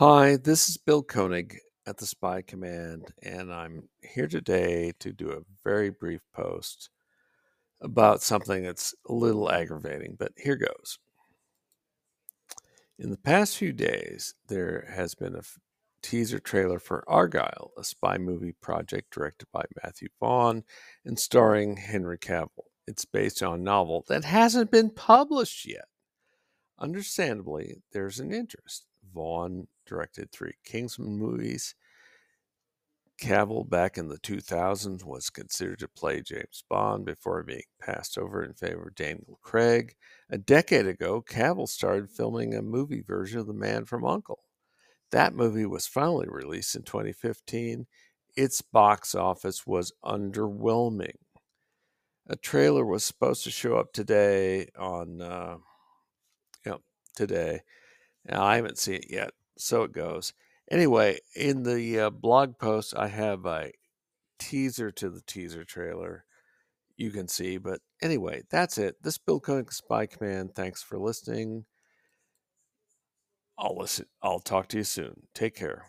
Hi, this is Bill Koenig at the Spy Command, and I'm here today to do a very brief post about something that's a little aggravating, but here goes. In the past few days, there has been a teaser trailer for Argylle, a spy movie project directed by Matthew Vaughn and starring Henry Cavill. It's based on a novel that hasn't been published yet. Understandably, there's an interest. Vaughn directed three Kingsman movies. Cavill, back in the 2000s, was considered to play James Bond before being passed over in favor of Daniel Craig. A decade ago, Cavill started filming a movie version of The Man from Uncle. That movie was finally released in 2015. Its box office was underwhelming. A trailer was supposed to show up today on, uh, you today. Now, I haven't seen it yet, so it goes. Anyway, in the uh, blog post, I have a teaser to the teaser trailer you can see. But anyway, that's it. This Bill Koenig Spy Command. Thanks for listening. I'll listen. I'll talk to you soon. Take care.